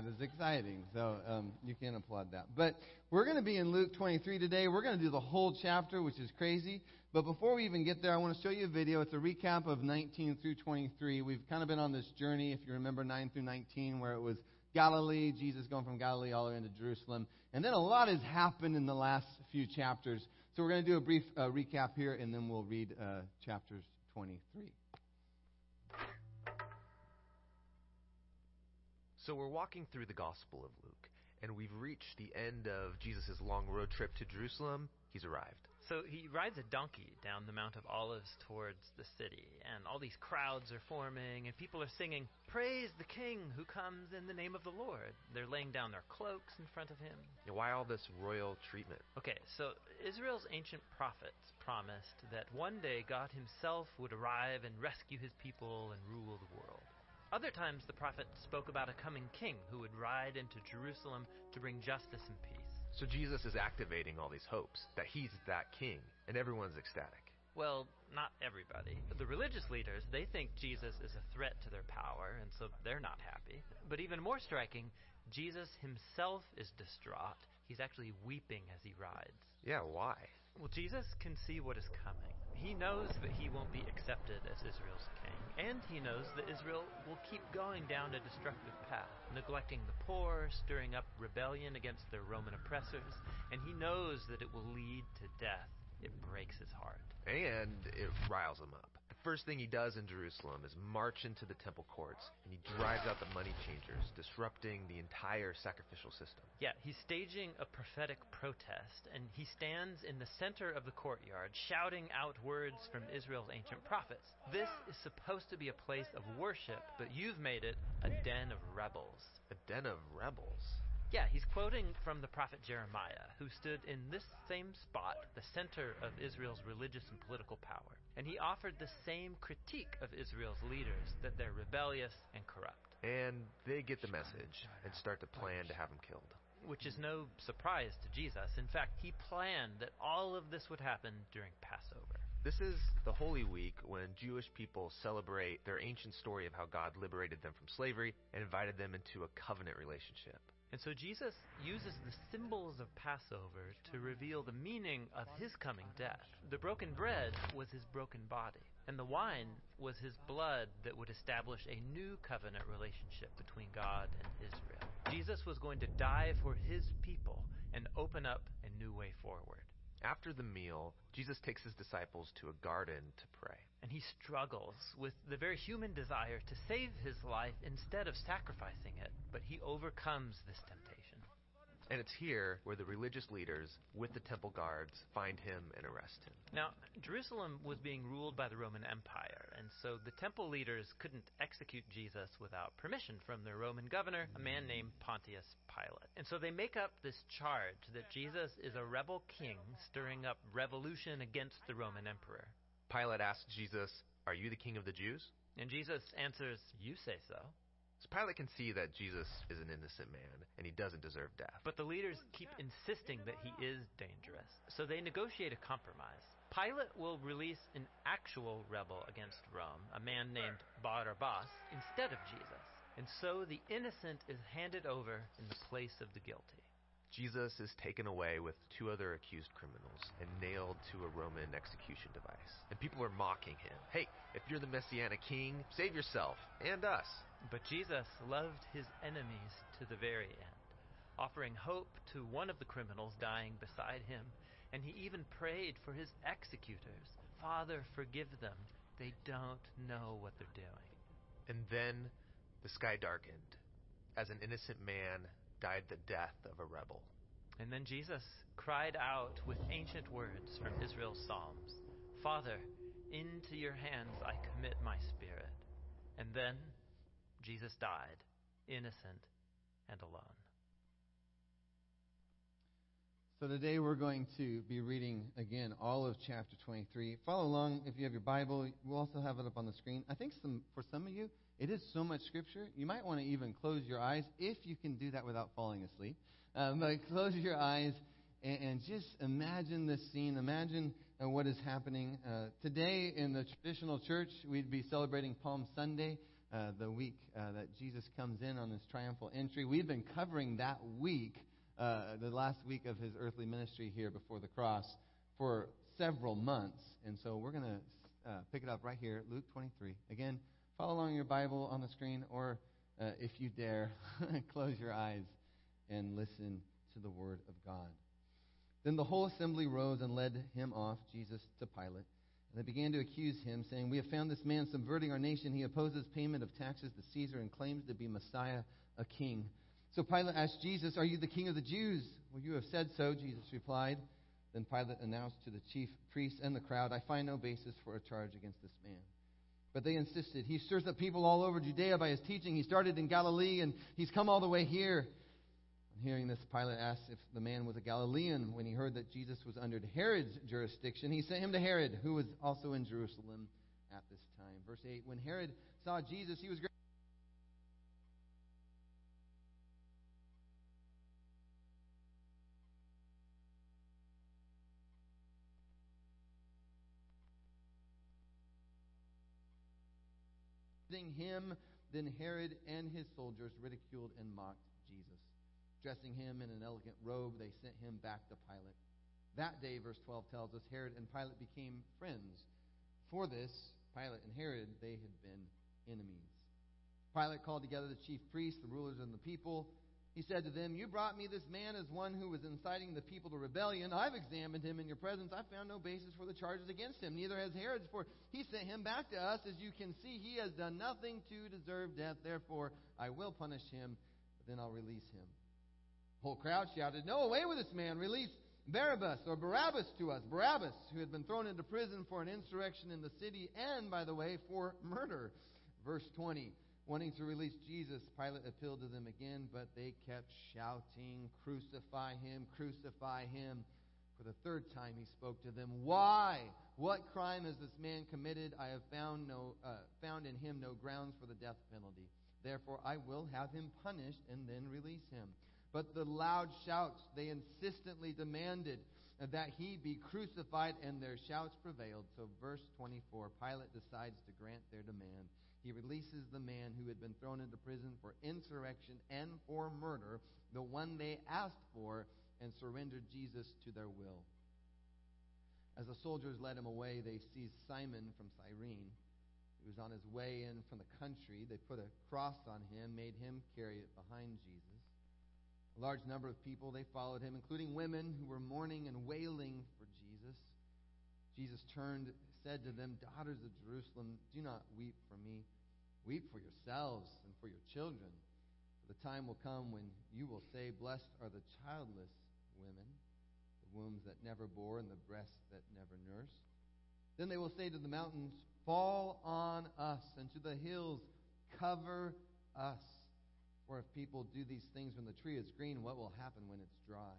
that is exciting. So um, you can applaud that. But we're going to be in Luke 23 today. We're going to do the whole chapter, which is crazy. But before we even get there, I want to show you a video. It's a recap of 19 through 23. We've kind of been on this journey, if you remember 9 through 19, where it was Galilee, Jesus going from Galilee all the way into Jerusalem. And then a lot has happened in the last few chapters. So we're going to do a brief uh, recap here, and then we'll read uh, chapters 23. So we're walking through the Gospel of Luke, and we've reached the end of Jesus' long road trip to Jerusalem. He's arrived. So he rides a donkey down the Mount of Olives towards the city, and all these crowds are forming, and people are singing, Praise the King who comes in the name of the Lord. They're laying down their cloaks in front of him. Yeah, why all this royal treatment? Okay, so Israel's ancient prophets promised that one day God himself would arrive and rescue his people and rule the world. Other times, the prophet spoke about a coming king who would ride into Jerusalem to bring justice and peace. So Jesus is activating all these hopes that he's that king, and everyone's ecstatic. Well, not everybody. The religious leaders, they think Jesus is a threat to their power, and so they're not happy. But even more striking, Jesus himself is distraught. He's actually weeping as he rides. Yeah, why? Well, Jesus can see what is coming. He knows that he won't be accepted as Israel's king, and he knows that Israel will keep going down a destructive path, neglecting the poor, stirring up rebellion against their Roman oppressors, and he knows that it will lead to death. It breaks his heart. And it riles him up. The first thing he does in Jerusalem is march into the temple courts, and he drives out the money changers, disrupting the entire sacrificial system. Yeah, he's staging a prophetic protest, and he stands in the center of the courtyard, shouting out words from Israel's ancient prophets. This is supposed to be a place of worship, but you've made it a den of rebels. A den of rebels? Yeah, he's quoting from the prophet Jeremiah, who stood in this same spot, the center of Israel's religious and political power. And he offered the same critique of Israel's leaders that they're rebellious and corrupt. And they get the message and start to plan to have him killed. Which is no surprise to Jesus. In fact, he planned that all of this would happen during Passover. This is the Holy Week when Jewish people celebrate their ancient story of how God liberated them from slavery and invited them into a covenant relationship. And so Jesus uses the symbols of Passover to reveal the meaning of his coming death. The broken bread was his broken body, and the wine was his blood that would establish a new covenant relationship between God and Israel. Jesus was going to die for his people and open up a new way forward. After the meal, Jesus takes his disciples to a garden to pray. And he struggles with the very human desire to save his life instead of sacrificing it, but he overcomes this temptation. And it's here where the religious leaders, with the temple guards, find him and arrest him. Now, Jerusalem was being ruled by the Roman Empire, and so the temple leaders couldn't execute Jesus without permission from their Roman governor, a man named Pontius Pilate. And so they make up this charge that Jesus is a rebel king stirring up revolution against the Roman emperor. Pilate asks Jesus, Are you the king of the Jews? And Jesus answers, You say so. So Pilate can see that Jesus is an innocent man and he doesn't deserve death. But the leaders keep insisting that he is dangerous. So they negotiate a compromise. Pilate will release an actual rebel against Rome, a man named Barabbas, instead of Jesus. And so the innocent is handed over in the place of the guilty. Jesus is taken away with two other accused criminals and nailed to a Roman execution device. And people are mocking him. Hey, if you're the Messianic king, save yourself and us. But Jesus loved his enemies to the very end, offering hope to one of the criminals dying beside him, and he even prayed for his executors Father, forgive them. They don't know what they're doing. And then the sky darkened as an innocent man died the death of a rebel. And then Jesus cried out with ancient words from Israel's Psalms Father, into your hands I commit my spirit. And then Jesus died, innocent and alone. So today we're going to be reading again all of chapter 23. Follow along if you have your Bible. We'll also have it up on the screen. I think some, for some of you, it is so much scripture. You might want to even close your eyes if you can do that without falling asleep. Um, but close your eyes and, and, just imagine this scene. Imagine uh, what is happening. Uh, today in the traditional church, we'd be celebrating Palm Sunday. Uh, the week uh, that Jesus comes in on his triumphal entry. We've been covering that week, uh, the last week of his earthly ministry here before the cross, for several months. And so we're going to uh, pick it up right here, Luke 23. Again, follow along your Bible on the screen, or uh, if you dare, close your eyes and listen to the Word of God. Then the whole assembly rose and led him off, Jesus, to Pilate. They began to accuse him, saying, We have found this man subverting our nation. He opposes payment of taxes to Caesar and claims to be Messiah, a king. So Pilate asked Jesus, Are you the king of the Jews? Well, you have said so, Jesus replied. Then Pilate announced to the chief priests and the crowd, I find no basis for a charge against this man. But they insisted. He stirs up people all over Judea by his teaching. He started in Galilee and he's come all the way here. Hearing this, Pilate asked if the man was a Galilean. When he heard that Jesus was under Herod's jurisdiction, he sent him to Herod, who was also in Jerusalem at this time. Verse 8 When Herod saw Jesus, he was great. him, then Herod and his soldiers ridiculed and mocked. Dressing him in an elegant robe, they sent him back to Pilate. That day, verse 12 tells us, Herod and Pilate became friends. For this, Pilate and Herod, they had been enemies. Pilate called together the chief priests, the rulers, and the people. He said to them, You brought me this man as one who was inciting the people to rebellion. I've examined him in your presence. I found no basis for the charges against him. Neither has Herod, for he sent him back to us. As you can see, he has done nothing to deserve death. Therefore, I will punish him, but then I'll release him. The whole crowd shouted, No, away with this man. Release Barabbas or Barabbas to us. Barabbas, who had been thrown into prison for an insurrection in the city and, by the way, for murder. Verse 20. Wanting to release Jesus, Pilate appealed to them again, but they kept shouting, Crucify him, crucify him. For the third time he spoke to them, Why? What crime has this man committed? I have found, no, uh, found in him no grounds for the death penalty. Therefore I will have him punished and then release him. But the loud shouts, they insistently demanded that he be crucified, and their shouts prevailed. So, verse 24 Pilate decides to grant their demand. He releases the man who had been thrown into prison for insurrection and for murder, the one they asked for, and surrendered Jesus to their will. As the soldiers led him away, they seized Simon from Cyrene. He was on his way in from the country. They put a cross on him, made him carry it behind Jesus. A large number of people, they followed him, including women who were mourning and wailing for Jesus. Jesus turned said to them, Daughters of Jerusalem, do not weep for me. Weep for yourselves and for your children. For the time will come when you will say, Blessed are the childless women, the wombs that never bore and the breasts that never nursed. Then they will say to the mountains, Fall on us, and to the hills, Cover us. For if people do these things when the tree is green, what will happen when it's dry?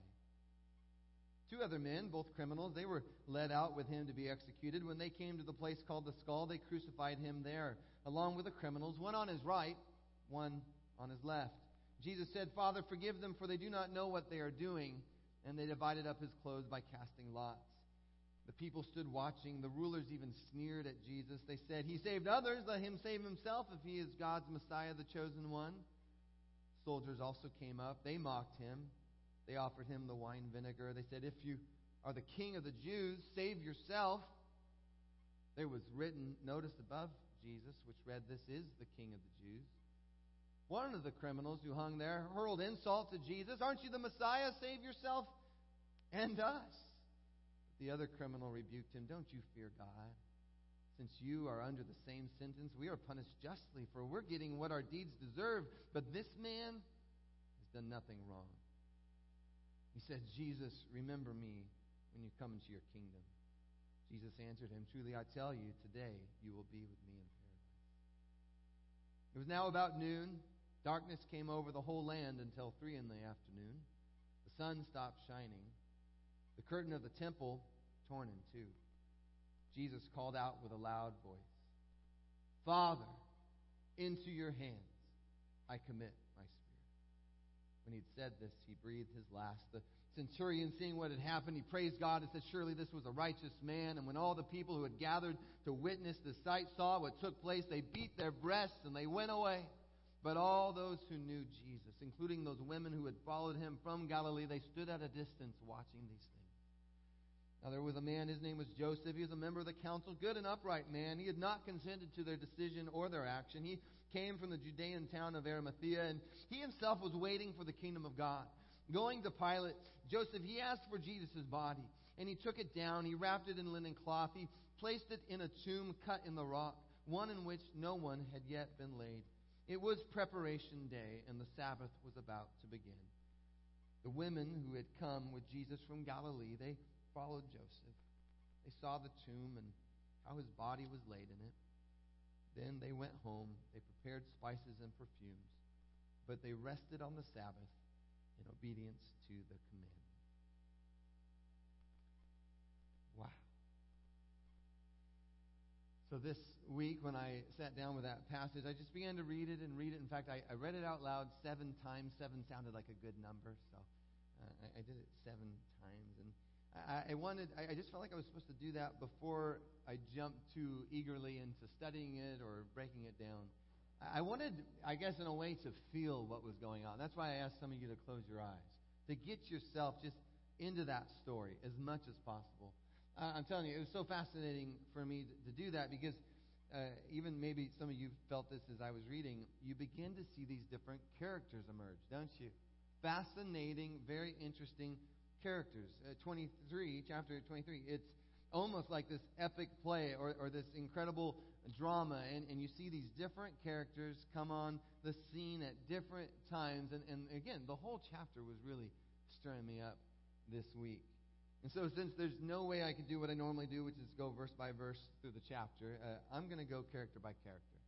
Two other men, both criminals, they were led out with him to be executed. When they came to the place called the skull, they crucified him there, along with the criminals, one on his right, one on his left. Jesus said, Father, forgive them, for they do not know what they are doing. And they divided up his clothes by casting lots. The people stood watching. The rulers even sneered at Jesus. They said, He saved others, let him save himself if he is God's Messiah, the chosen one. Soldiers also came up. They mocked him. They offered him the wine vinegar. They said, If you are the king of the Jews, save yourself. There was written notice above Jesus, which read, This is the king of the Jews. One of the criminals who hung there hurled insult to Jesus. Aren't you the Messiah? Save yourself and us. The other criminal rebuked him. Don't you fear God? Since you are under the same sentence, we are punished justly, for we're getting what our deeds deserve. But this man has done nothing wrong. He said, Jesus, remember me when you come into your kingdom. Jesus answered him, Truly I tell you, today you will be with me in paradise. It was now about noon. Darkness came over the whole land until three in the afternoon. The sun stopped shining. The curtain of the temple torn in two. Jesus called out with a loud voice, Father, into your hands I commit my spirit. When he he'd said this, he breathed his last. The centurion, seeing what had happened, he praised God and said, Surely this was a righteous man. And when all the people who had gathered to witness the sight saw what took place, they beat their breasts and they went away. But all those who knew Jesus, including those women who had followed him from Galilee, they stood at a distance watching these things. Now there was a man, his name was Joseph. He was a member of the council, good and upright man. He had not consented to their decision or their action. He came from the Judean town of Arimathea, and he himself was waiting for the kingdom of God. Going to Pilate, Joseph, he asked for Jesus' body, and he took it down. He wrapped it in linen cloth. He placed it in a tomb cut in the rock, one in which no one had yet been laid. It was preparation day, and the Sabbath was about to begin. The women who had come with Jesus from Galilee, they followed Joseph. They saw the tomb and how his body was laid in it. Then they went home. They prepared spices and perfumes, but they rested on the Sabbath in obedience to the commandment. Wow. So this week, when I sat down with that passage, I just began to read it and read it. In fact, I, I read it out loud seven times. Seven sounded like a good number, so uh, I, I, did it seven times. I wanted, I, I just felt like I was supposed to do that before I jumped too eagerly into studying it or breaking it down. I wanted, I guess, in a way, to feel what was going on. That's why I asked some of you to close your eyes, to get yourself just into that story as much as possible. Uh, I'm telling you, it was so fascinating for me to, to do that because uh, even maybe some of you felt this as I was reading. You begin to see these different characters emerge, don't you? Fascinating, very interesting characters. Uh, 23, chapter 23, it's almost like this epic play or, or this incredible drama, and, and you see these different characters come on the scene at different times. And, and again, the whole chapter was really stirring me up this week. And so, since there's no way I could do what I normally do, which is go verse by verse through the chapter, uh, I'm going to go character by character.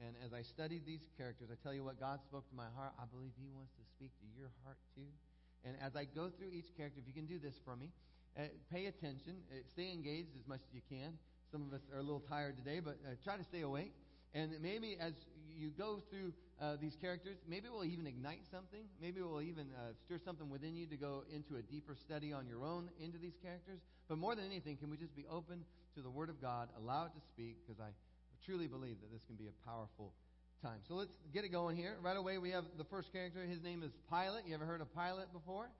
And as I studied these characters, I tell you what, God spoke to my heart. I believe He wants to speak to your heart too. And as I go through each character, if you can do this for me, uh, pay attention, uh, stay engaged as much as you can. Some of us are a little tired today, but uh, try to stay awake. And maybe as you go through uh, these characters, maybe it will even ignite something. Maybe it will even uh, stir something within you to go into a deeper study on your own into these characters. But more than anything, can we just be open to the Word of God, allow it to speak, because I truly believe that this can be a powerful time. So let's get it going here. Right away, we have the first character. His name is Pilate. You ever heard of Pilate before?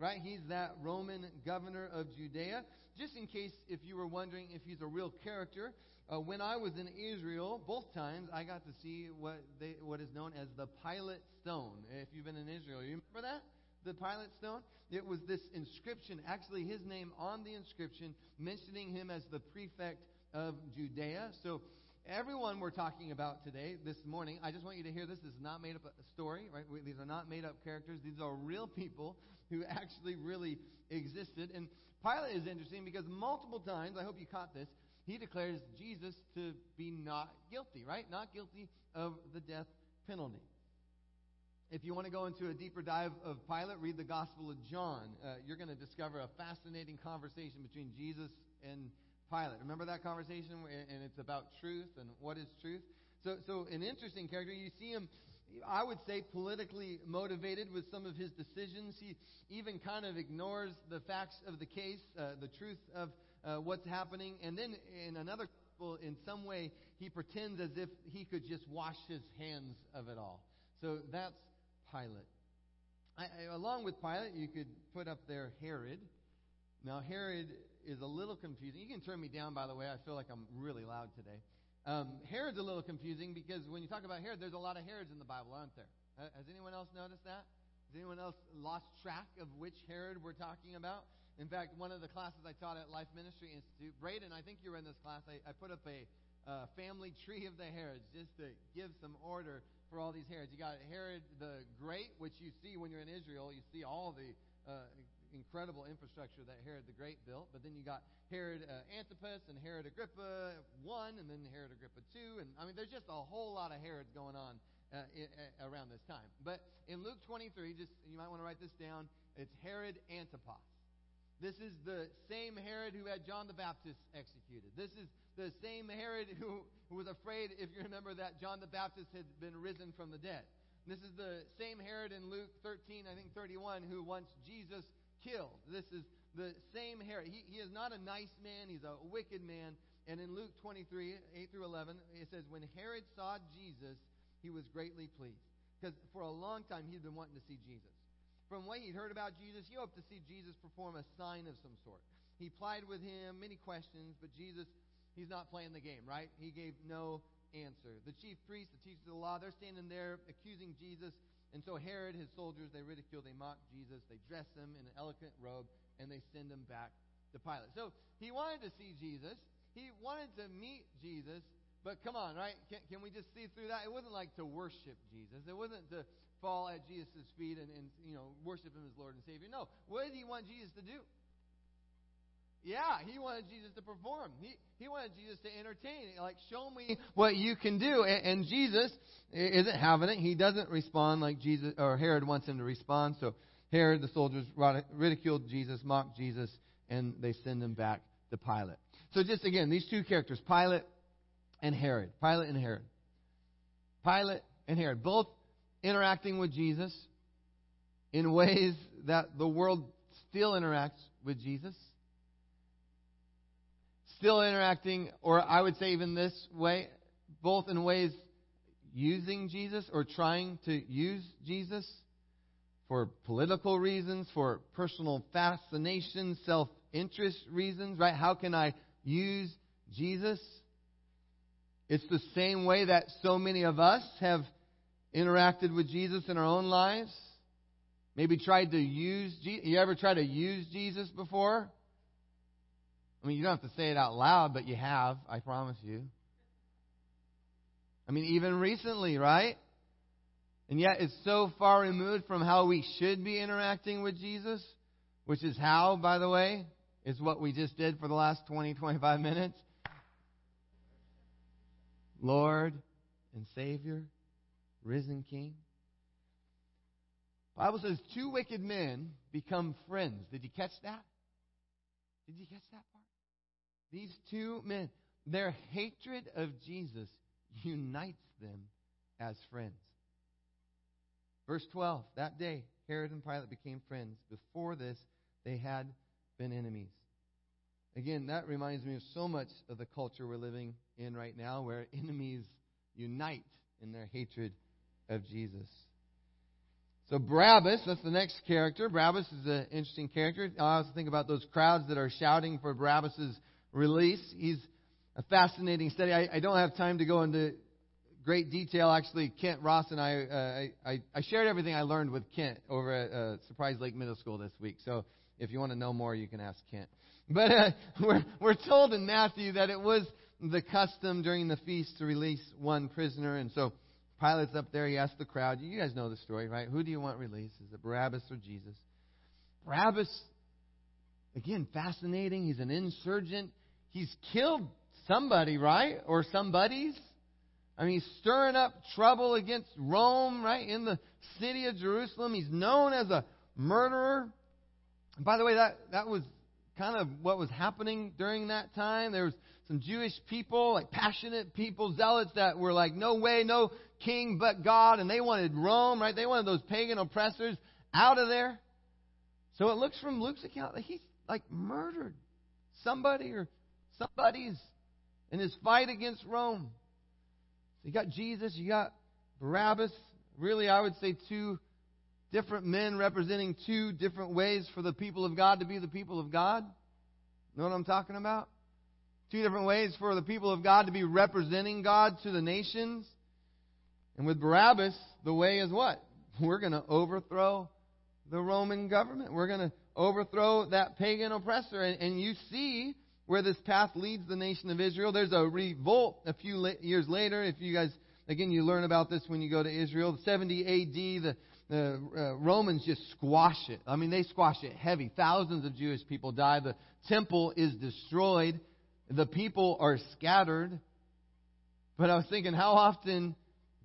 right? He's that Roman governor of Judea. Just in case if you were wondering if he's a real character, uh, when I was in Israel, both times I got to see what they, what is known as the Pilate Stone. If you've been in Israel, you remember that? The Pilate Stone? It was this inscription, actually his name on the inscription, mentioning him as the prefect of Judea. So everyone we're talking about today, this morning, I just want you to hear this. This is not made up a story, right? These are not made up characters. These are real people who actually really existed. And Pilate is interesting because multiple times, I hope you caught this, he declares Jesus to be not guilty, right? Not guilty of the death penalty. If you want to go into a deeper dive of Pilate, read the Gospel of John. Uh, you're going to discover a fascinating conversation between Jesus and Pilate. Remember that conversation? And it's about truth and what is truth. So, so an interesting character. You see him I would say, politically motivated with some of his decisions. He even kind of ignores the facts of the case, uh, the truth of uh, what's happening. And then in another in some way, he pretends as if he could just wash his hands of it all. So that's Pilate. I, I, along with Pilate, you could put up there Herod. Now, Herod is a little confusing. You can turn me down, by the way. I feel like I'm really loud today. Um, Herod's a little confusing because when you talk about Herod, there's a lot of Herods in the Bible, aren't there? Uh, has anyone else noticed that? Has anyone else lost track of which Herod we're talking about? In fact, one of the classes I taught at Life Ministry Institute, Braden, I think you were in this class. I, I put up a uh, family tree of the Herods just to give some order for all these Herods. You got Herod the Great, which you see when you're in Israel. You see all the uh, incredible infrastructure that Herod the Great built. But then you got Herod uh, Antipas and Herod Agrippa one, and then Herod Agrippa two, and I mean, there's just a whole lot of Herods going on uh, I, uh, around this time. But in Luke 23, just you might want to write this down. It's Herod Antipas. This is the same Herod who had John the Baptist executed. This is the same Herod who, who was afraid, if you remember, that John the Baptist had been risen from the dead. This is the same Herod in Luke 13, I think 31, who wants Jesus killed. This is the same Herod. He, he is not a nice man, he's a wicked man. And in Luke 23, 8 through 11, it says, When Herod saw Jesus, he was greatly pleased. Because for a long time, he'd been wanting to see Jesus. From what he'd heard about Jesus, he hoped to see Jesus perform a sign of some sort. He plied with him many questions, but Jesus, he's not playing the game, right? He gave no answer. The chief priests, the teachers of the law, they're standing there accusing Jesus. And so Herod, his soldiers, they ridicule, they mock Jesus, they dress him in an elegant robe, and they send him back to Pilate. So he wanted to see Jesus. He wanted to meet Jesus, but come on, right? Can, can we just see through that? It wasn't like to worship Jesus. It wasn't to fall at Jesus' feet and, and you know worship him as Lord and Savior. No. What did he want Jesus to do? Yeah, he wanted Jesus to perform. He, he wanted Jesus to entertain. Like, show me what you can do. And, and Jesus isn't having it. He doesn't respond like Jesus or Herod wants him to respond. So Herod, the soldiers, ridiculed Jesus, mocked Jesus, and they send him back to Pilate. So just again, these two characters, Pilate and Herod. Pilate and Herod. Pilate and Herod, both interacting with Jesus in ways that the world still interacts with Jesus. Still interacting, or I would say even this way, both in ways using Jesus or trying to use Jesus for political reasons, for personal fascination, self interest reasons, right? How can I use Jesus? It's the same way that so many of us have interacted with Jesus in our own lives. Maybe tried to use Jesus. You ever tried to use Jesus before? I mean, you don't have to say it out loud, but you have, I promise you. I mean, even recently, right? And yet it's so far removed from how we should be interacting with Jesus, which is how, by the way, is what we just did for the last 20, 25 minutes. Lord and Savior, risen King. Bible says two wicked men become friends. Did you catch that? Did you catch that part? These two men, their hatred of Jesus unites them as friends. Verse 12, that day, Herod and Pilate became friends. Before this, they had been enemies. Again, that reminds me of so much of the culture we're living in right now where enemies unite in their hatred of Jesus. So Barabbas, that's the next character. Barabbas is an interesting character. I also think about those crowds that are shouting for Barabbas' release. He's a fascinating study. I, I don't have time to go into great detail. Actually, Kent Ross and I, uh, I, I shared everything I learned with Kent over at uh, Surprise Lake Middle School this week. So if you want to know more, you can ask Kent. But uh, we're, we're told in Matthew that it was the custom during the feast to release one prisoner. And so Pilate's up there. He asked the crowd, You guys know the story, right? Who do you want released? Is it Barabbas or Jesus? Barabbas, again, fascinating. He's an insurgent. He's killed somebody, right? Or somebodies. I mean, he's stirring up trouble against Rome, right? In the city of Jerusalem. He's known as a murderer. And by the way, that, that was kind of what was happening during that time. There was some Jewish people, like passionate people, zealots that were like, no way, no king but God, and they wanted Rome, right? They wanted those pagan oppressors out of there. So it looks from Luke's account that he's like murdered somebody or somebody's in his fight against Rome. So you got Jesus, you got Barabbas. Really, I would say two different men representing two different ways for the people of God to be the people of God. Know what I'm talking about? Two different ways for the people of God to be representing God to the nations. And with Barabbas, the way is what? We're going to overthrow the Roman government. We're going to overthrow that pagan oppressor. And, and, you see where this path leads the nation of Israel. There's a revolt a few la- years later. If you guys, again, you learn about this when you go to Israel. 70 AD, the the uh, Romans just squash it. I mean, they squash it heavy. Thousands of Jewish people die. The temple is destroyed. The people are scattered. But I was thinking, how often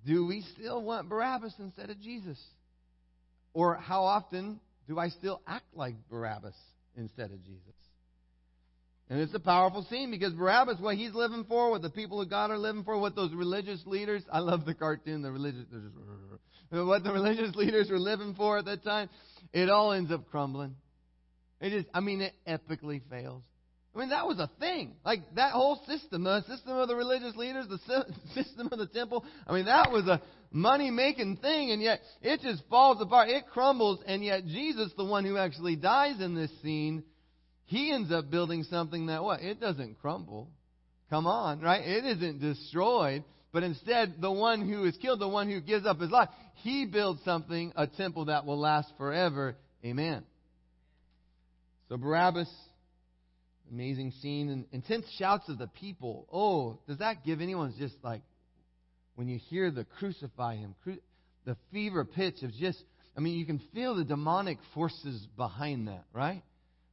do we still want Barabbas instead of Jesus? Or how often do I still act like Barabbas instead of Jesus? And it's a powerful scene because Barabbas, what he's living for, what the people of God are living for, what those religious leaders, I love the cartoon, the religious, what the religious leaders were living for at that time, it all ends up crumbling. It is, I mean, it epically fails. I mean, that was a thing. Like, that whole system, the system of the religious leaders, the system of the temple, I mean, that was a money making thing, and yet it just falls apart. It crumbles, and yet Jesus, the one who actually dies in this scene, he ends up building something that what? It doesn't crumble. Come on, right? It isn't destroyed, but instead, the one who is killed, the one who gives up his life, he builds something, a temple that will last forever. Amen. So Barabbas Amazing scene and intense shouts of the people. Oh, does that give anyone just like when you hear the crucify him, cru- the fever pitch of just, I mean, you can feel the demonic forces behind that, right?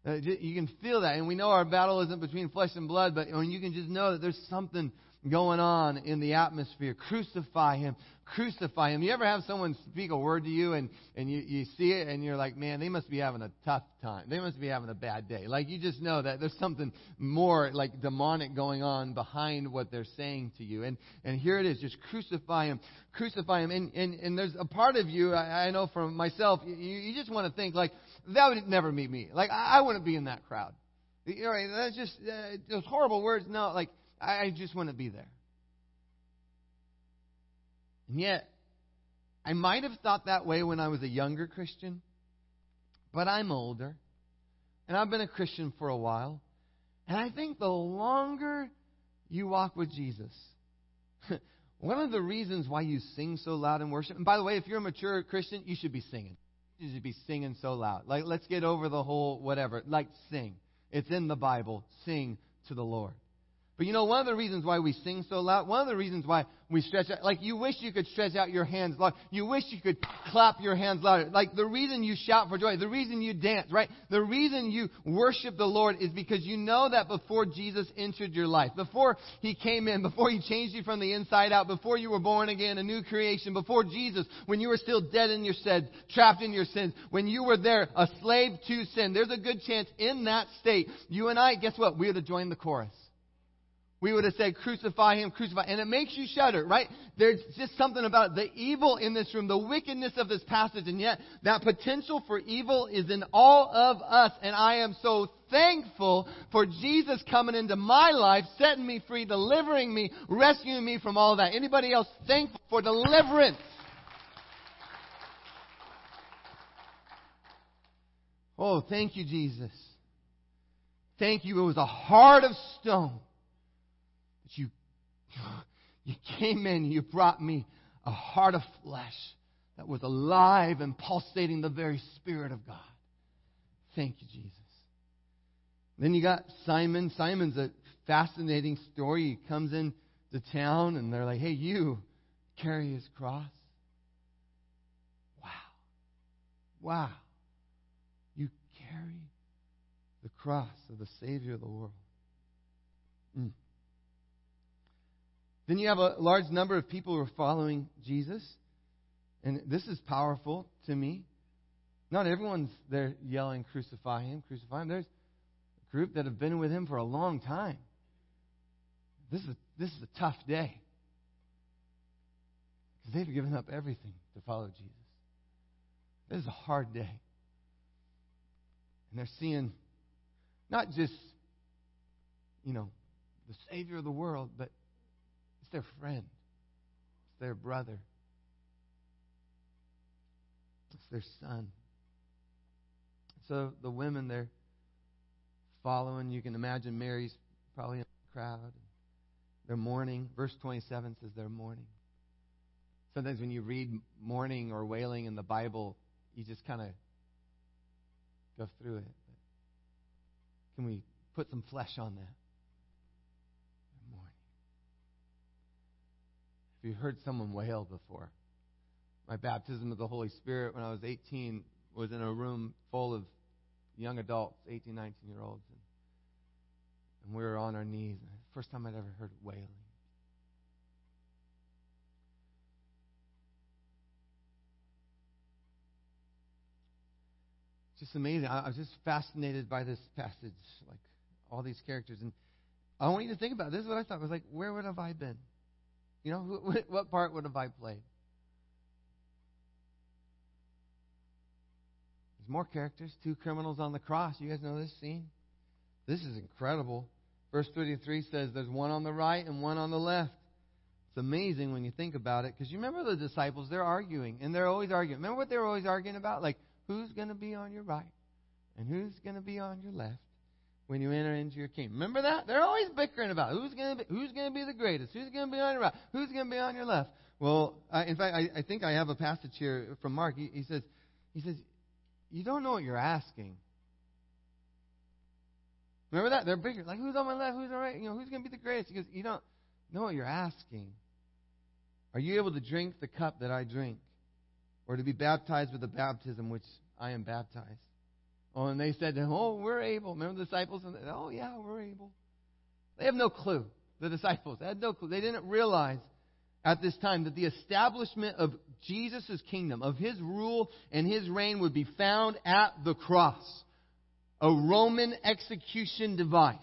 Uh, you can feel that. And we know our battle isn't between flesh and blood, but you can just know that there's something going on in the atmosphere. Crucify him. Crucify him. You ever have someone speak a word to you and, and you, you see it and you're like, man, they must be having a tough time. They must be having a bad day. Like you just know that there's something more like demonic going on behind what they're saying to you. And, and here it is. Just crucify him. Crucify him. And, and, and there's a part of you, I, I know from myself, you, you just want to think like, that would never be me. Like I, I wouldn't be in that crowd. You know, that's just, uh, those horrible words. No, like, I just wouldn't be there. And yet, I might have thought that way when I was a younger Christian, but I'm older, and I've been a Christian for a while. And I think the longer you walk with Jesus, one of the reasons why you sing so loud in worship, and by the way, if you're a mature Christian, you should be singing. You should be singing so loud. Like, let's get over the whole whatever. Like, sing. It's in the Bible. Sing to the Lord. But you know, one of the reasons why we sing so loud, one of the reasons why we stretch out, like you wish you could stretch out your hands loud. You wish you could clap your hands louder. Like the reason you shout for joy, the reason you dance, right? The reason you worship the Lord is because you know that before Jesus entered your life, before He came in, before He changed you from the inside out, before you were born again, a new creation, before Jesus, when you were still dead in your sins, trapped in your sins, when you were there, a slave to sin, there's a good chance in that state, you and I, guess what? We would have joined the chorus we would have said, crucify him, crucify. And it makes you shudder, right? There's just something about the evil in this room, the wickedness of this passage, and yet that potential for evil is in all of us. And I am so thankful for Jesus coming into my life, setting me free, delivering me, rescuing me from all that. Anybody else thankful for deliverance? Oh, thank you, Jesus. Thank you. It was a heart of stone you came in, you brought me a heart of flesh that was alive and pulsating the very Spirit of God. Thank you, Jesus. Then you got Simon. Simon's a fascinating story. He comes in to town and they're like, hey, you carry his cross. Wow. Wow. You carry the cross of the Savior of the world. Mm. Then you have a large number of people who are following Jesus. And this is powerful to me. Not everyone's there yelling, Crucify him, crucify him. There's a group that have been with him for a long time. This is, this is a tough day. Because they've given up everything to follow Jesus. This is a hard day. And they're seeing not just, you know, the Savior of the world, but their friend, it's their brother, it's their son. So the women, they're following. You can imagine Mary's probably in the crowd. They're mourning. Verse 27 says they're mourning. Sometimes when you read mourning or wailing in the Bible, you just kind of go through it. But can we put some flesh on that? You've heard someone wail before, my baptism of the Holy Spirit when I was 18 was in a room full of young adults, 18, 19 year olds. And, and we were on our knees. First time I'd ever heard wailing. Just amazing. I, I was just fascinated by this passage, like all these characters. And I want you to think about it. this. Is what I thought. I was like, where would have I been? You know, what part would have I played? There's more characters. Two criminals on the cross. You guys know this scene? This is incredible. Verse 33 says there's one on the right and one on the left. It's amazing when you think about it because you remember the disciples, they're arguing, and they're always arguing. Remember what they were always arguing about? Like, who's going to be on your right and who's going to be on your left when you enter into your kingdom? Remember that? They're always bickering about who's going to be, who's going to be the greatest, who's going to be on your right, who's going to be on your left. Well, I, in fact, I, I think I have a passage here from Mark. He, he says, he says, you don't know what you're asking. Remember that? They're bigger. Like, who's on my left? Who's on my right? You know, who's going to be the greatest? He goes, you don't know what you're asking. Are you able to drink the cup that I drink? Or to be baptized with the baptism which I am baptized? Oh, and they said to him, Oh, we're able. Remember the disciples? And they, oh, yeah, we're able. They have no clue. The disciples had no clue. They didn't realize at this time that the establishment of Jesus' kingdom, of his rule and his reign, would be found at the cross. A Roman execution device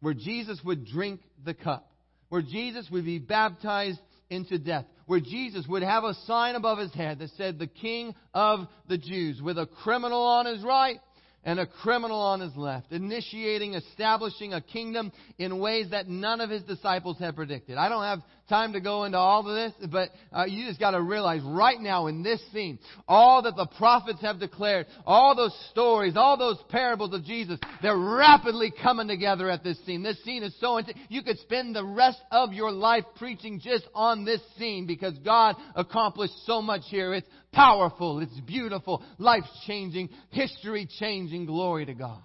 where Jesus would drink the cup, where Jesus would be baptized into death, where Jesus would have a sign above his head that said, The King of the Jews, with a criminal on his right and a criminal on his left, initiating, establishing a kingdom in ways that none of his disciples had predicted. I don't have time to go into all of this, but uh, you just got to realize right now in this scene, all that the prophets have declared, all those stories, all those parables of Jesus, they're rapidly coming together at this scene. This scene is so intense. You could spend the rest of your life preaching just on this scene because God accomplished so much here. It's powerful, it's beautiful, life changing, history changing. Glory to God.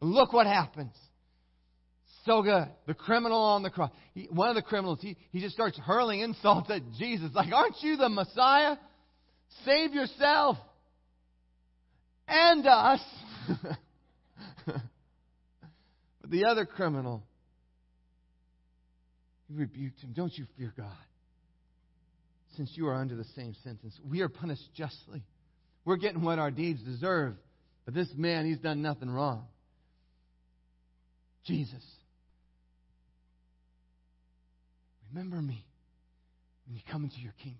Look what happens. So good. The criminal on the cross. He, one of the criminals, he, he just starts hurling insults at Jesus. Like, aren't you the Messiah? Save yourself and us. but the other criminal, he rebuked him. Don't you fear God, since you are under the same sentence. We are punished justly. We're getting what our deeds deserve. But this man, he's done nothing wrong. Jesus, Remember me when you come into your kingdom.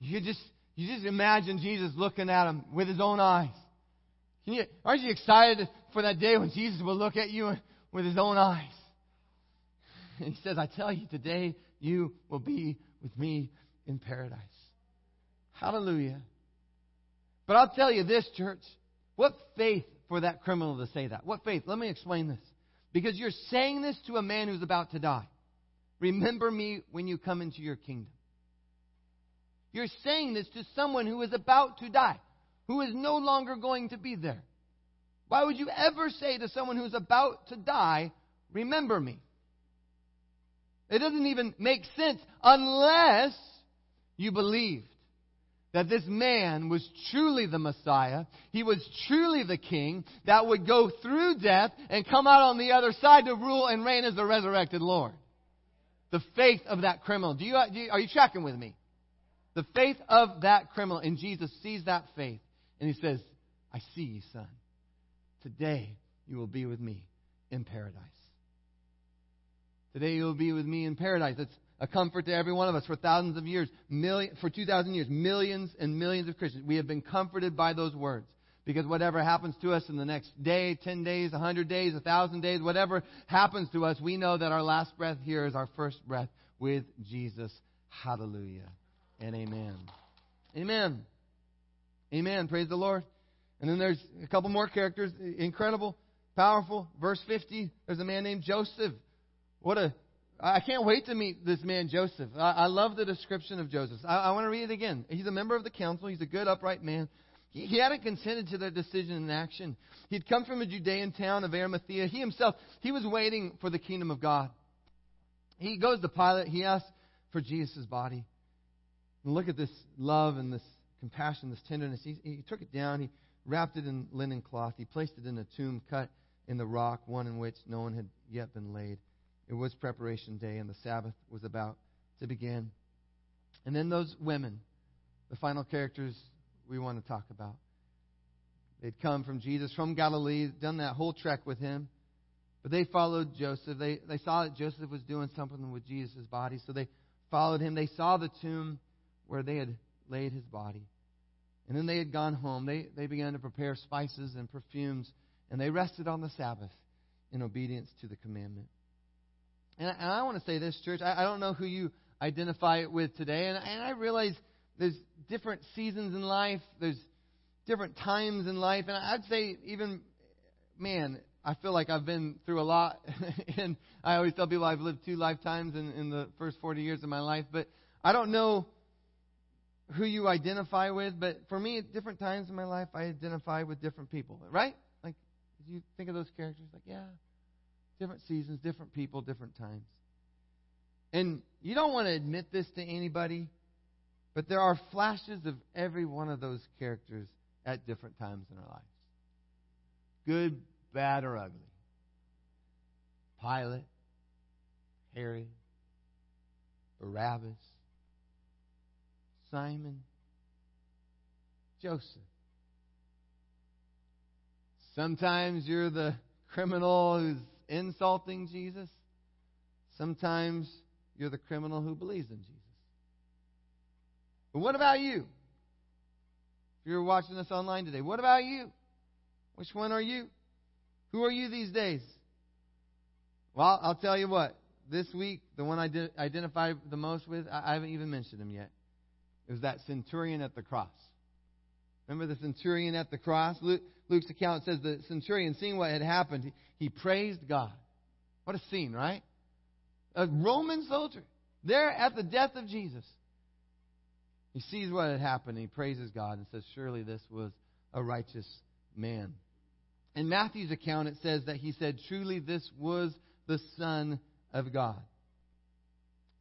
You just you just imagine Jesus looking at him with his own eyes. You, aren't you excited for that day when Jesus will look at you with his own eyes? He says, I tell you, today you will be with me in paradise. Hallelujah. But I'll tell you this, church. What faith for that criminal to say that? What faith? Let me explain this. Because you're saying this to a man who's about to die. Remember me when you come into your kingdom. You're saying this to someone who is about to die, who is no longer going to be there. Why would you ever say to someone who's about to die, Remember me? It doesn't even make sense unless you believed that this man was truly the Messiah. He was truly the king that would go through death and come out on the other side to rule and reign as the resurrected Lord. The faith of that criminal. Do you, uh, you, are you tracking with me? The faith of that criminal. And Jesus sees that faith and he says, I see you, son. Today you will be with me in paradise. Today you will be with me in paradise. That's a comfort to every one of us for thousands of years, million, for 2,000 years, millions and millions of Christians. We have been comforted by those words. Because whatever happens to us in the next day, 10 days, 100 days, 1,000 days, whatever happens to us, we know that our last breath here is our first breath with Jesus. Hallelujah. And amen. Amen. Amen. Praise the Lord. And then there's a couple more characters. Incredible, powerful. Verse 50, there's a man named Joseph. What a I can't wait to meet this man, Joseph. I, I love the description of Joseph. I, I want to read it again. He's a member of the council. He's a good, upright man. He, he hadn't consented to their decision and action. He'd come from a Judean town of Arimathea. He himself, he was waiting for the kingdom of God. He goes to Pilate. He asks for Jesus' body. And look at this love and this compassion, this tenderness. He, he took it down. He wrapped it in linen cloth. He placed it in a tomb cut in the rock, one in which no one had yet been laid. It was preparation day, and the Sabbath was about to begin. And then those women, the final characters we want to talk about. They'd come from Jesus from Galilee, done that whole trek with him. But they followed Joseph. They, they saw that Joseph was doing something with Jesus' body, so they followed him. They saw the tomb where they had laid his body. And then they had gone home. They, they began to prepare spices and perfumes, and they rested on the Sabbath in obedience to the commandment. And, and I want to say this, church. I, I don't know who you identify with today, and, and I realize there's different seasons in life, there's different times in life, and I'd say even, man, I feel like I've been through a lot, and I always tell people I've lived two lifetimes in, in the first 40 years of my life, but I don't know who you identify with, but for me, at different times in my life, I identify with different people, right? Like, you think of those characters, like, yeah, different seasons, different people, different times. And you don't want to admit this to anybody, but there are flashes of every one of those characters at different times in our lives. Good, bad, or ugly. Pilate, Herod, Barabbas, Simon, Joseph. Sometimes you're the criminal who's insulting Jesus. Sometimes you're the criminal who believes in Jesus. But what about you? If you're watching this online today, what about you? Which one are you? Who are you these days? Well, I'll tell you what. This week, the one I did, identify the most with, I haven't even mentioned him yet. It was that centurion at the cross. Remember the centurion at the cross? Luke, Luke's account says the centurion, seeing what had happened, he, praised God. What a scene, right? A Roman soldier there at the death of Jesus. He sees what had happened. And he praises God and says, Surely this was a righteous man. In Matthew's account, it says that he said, Truly this was the Son of God.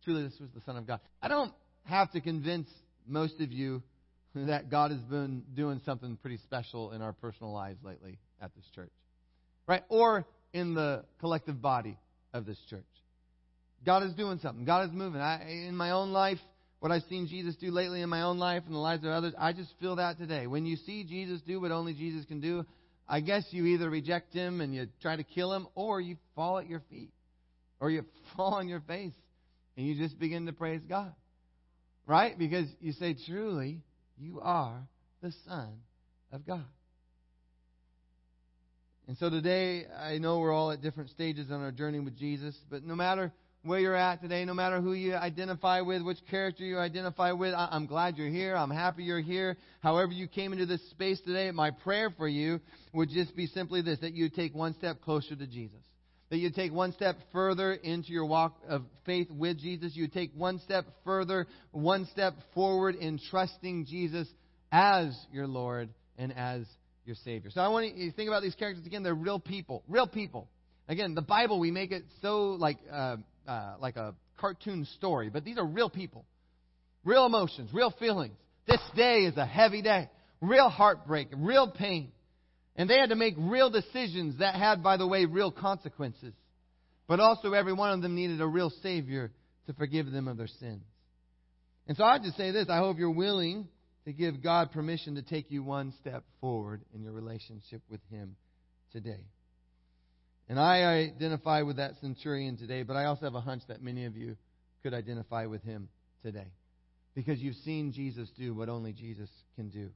Truly this was the Son of God. I don't have to convince most of you that God has been doing something pretty special in our personal lives lately at this church. Right? Or in the collective body of this church. God is doing something. God is moving. I, in my own life, what I've seen Jesus do lately in my own life and the lives of others, I just feel that today. When you see Jesus do what only Jesus can do, I guess you either reject him and you try to kill him, or you fall at your feet, or you fall on your face and you just begin to praise God. Right? Because you say, truly, you are the Son of God. And so today, I know we're all at different stages on our journey with Jesus, but no matter where you're at today, no matter who you identify with, which character you identify with, I'm glad you're here. I'm happy you're here. However, you came into this space today, my prayer for you would just be simply this that you take one step closer to Jesus. That you take one step further into your walk of faith with Jesus. You take one step further, one step forward in trusting Jesus as your Lord and as your Savior. So I want you to think about these characters again. They're real people. Real people. Again, the Bible, we make it so like. Uh, uh, like a cartoon story, but these are real people, real emotions, real feelings. This day is a heavy day, real heartbreak, real pain. And they had to make real decisions that had, by the way, real consequences. But also, every one of them needed a real Savior to forgive them of their sins. And so I just say this I hope you're willing to give God permission to take you one step forward in your relationship with Him today. And I identify with that centurion today, but I also have a hunch that many of you could identify with him today. Because you've seen Jesus do what only Jesus can do.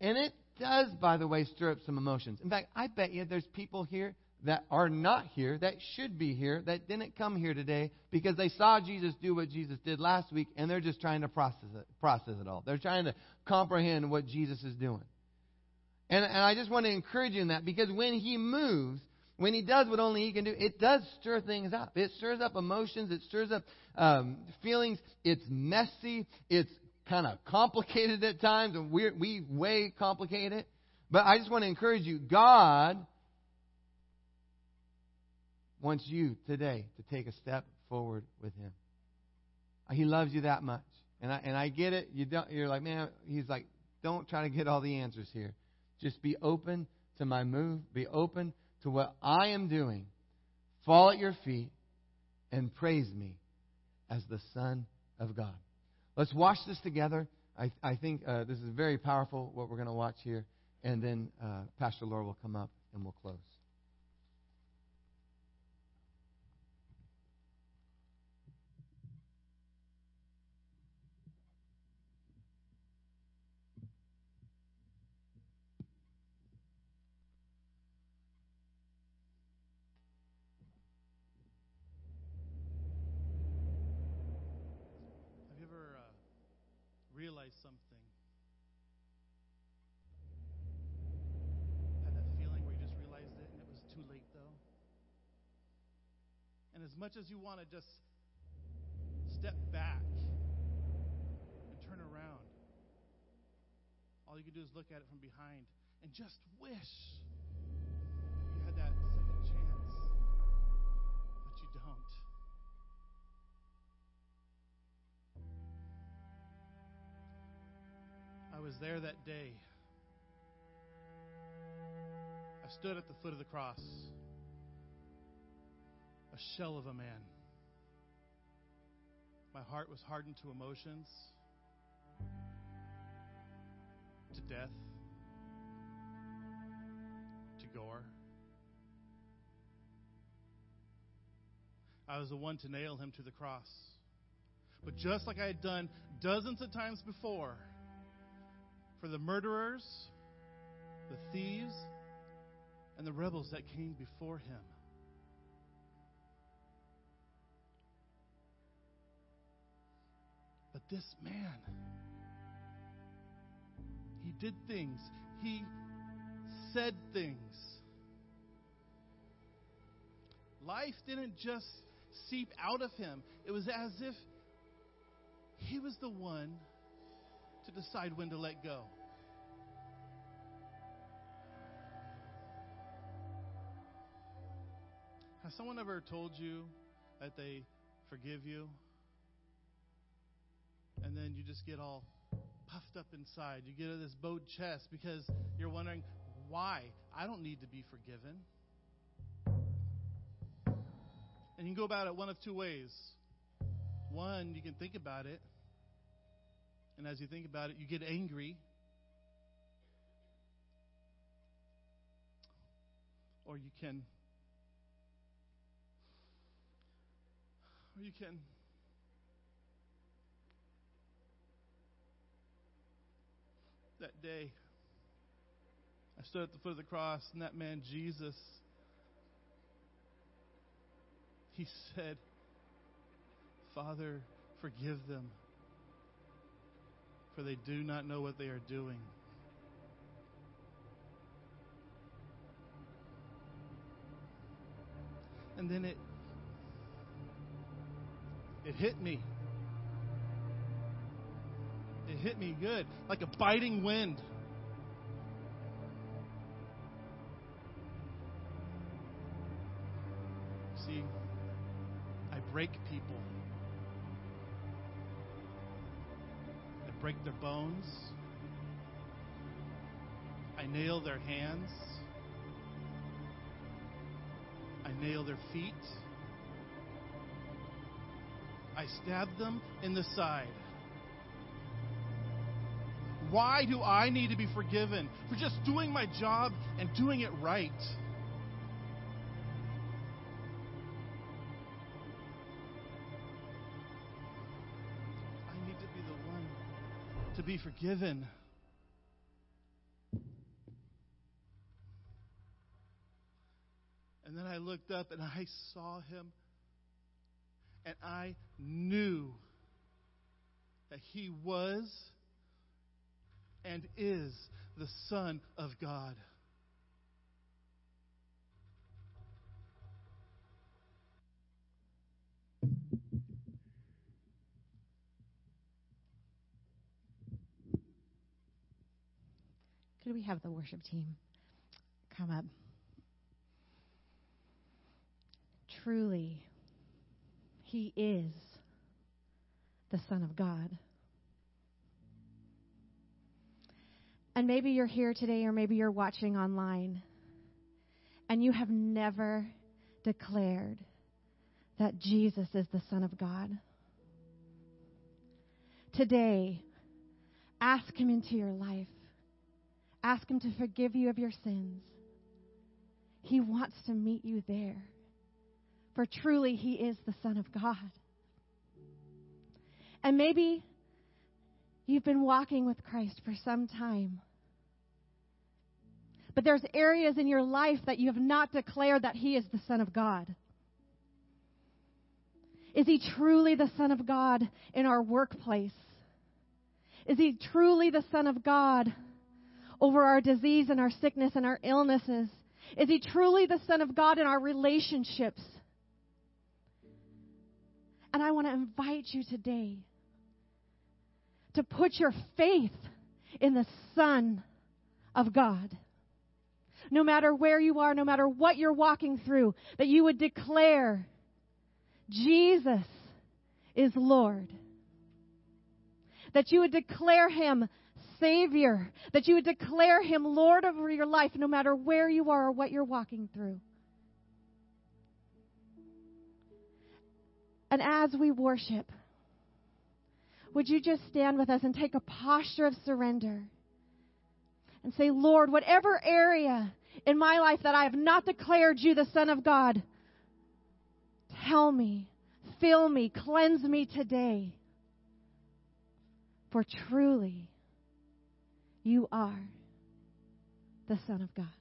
And it does, by the way, stir up some emotions. In fact, I bet you there's people here that are not here, that should be here, that didn't come here today because they saw Jesus do what Jesus did last week and they're just trying to process it, process it all. They're trying to comprehend what Jesus is doing. And, and I just want to encourage you in that because when he moves, when he does what only he can do, it does stir things up. It stirs up emotions. It stirs up um, feelings. It's messy. It's kind of complicated at times, and we we way complicate it. But I just want to encourage you. God wants you today to take a step forward with Him. He loves you that much, and I and I get it. You don't. You're like, man. He's like, don't try to get all the answers here. Just be open to my move. Be open to what I am doing, fall at your feet, and praise me as the Son of God. Let's watch this together. I, I think uh, this is very powerful, what we're going to watch here. and then uh, Pastor Laura will come up and we'll close. Have you ever uh, realized something? Had that feeling where you just realized it and it was too late, though? And as much as you want to just step back and turn around, all you can do is look at it from behind and just wish you had that second chance. But you don't. There that day. I stood at the foot of the cross, a shell of a man. My heart was hardened to emotions, to death, to gore. I was the one to nail him to the cross. But just like I had done dozens of times before, for the murderers, the thieves, and the rebels that came before him. But this man, he did things, he said things. Life didn't just seep out of him, it was as if he was the one to decide when to let go. Has someone ever told you that they forgive you? And then you just get all puffed up inside. You get this bowed chest because you're wondering, why? I don't need to be forgiven. And you can go about it one of two ways. One, you can think about it. And as you think about it, you get angry. Or you can or you can that day I stood at the foot of the cross and that man Jesus he said Father forgive them for they do not know what they are doing. And then it it hit me. It hit me good, like a biting wind. See, I break break their bones. I nail their hands. I nail their feet. I stab them in the side. Why do I need to be forgiven? For just doing my job and doing it right. To be forgiven. And then I looked up and I saw him, and I knew that he was and is the Son of God. Could we have the worship team come up? Truly, He is the Son of God. And maybe you're here today, or maybe you're watching online, and you have never declared that Jesus is the Son of God. Today, ask Him into your life. Ask Him to forgive you of your sins. He wants to meet you there. For truly, He is the Son of God. And maybe you've been walking with Christ for some time. But there's areas in your life that you have not declared that He is the Son of God. Is He truly the Son of God in our workplace? Is He truly the Son of God over our disease and our sickness and our illnesses? Is He truly the Son of God in our relationships? And I want to invite you today to put your faith in the Son of God. No matter where you are, no matter what you're walking through, that you would declare, Jesus is Lord. That you would declare Him Savior. That you would declare Him Lord over your life, no matter where you are or what you're walking through. And as we worship, would you just stand with us and take a posture of surrender and say, Lord, whatever area in my life that I have not declared you the Son of God, tell me, fill me, cleanse me today. For truly, you are the Son of God.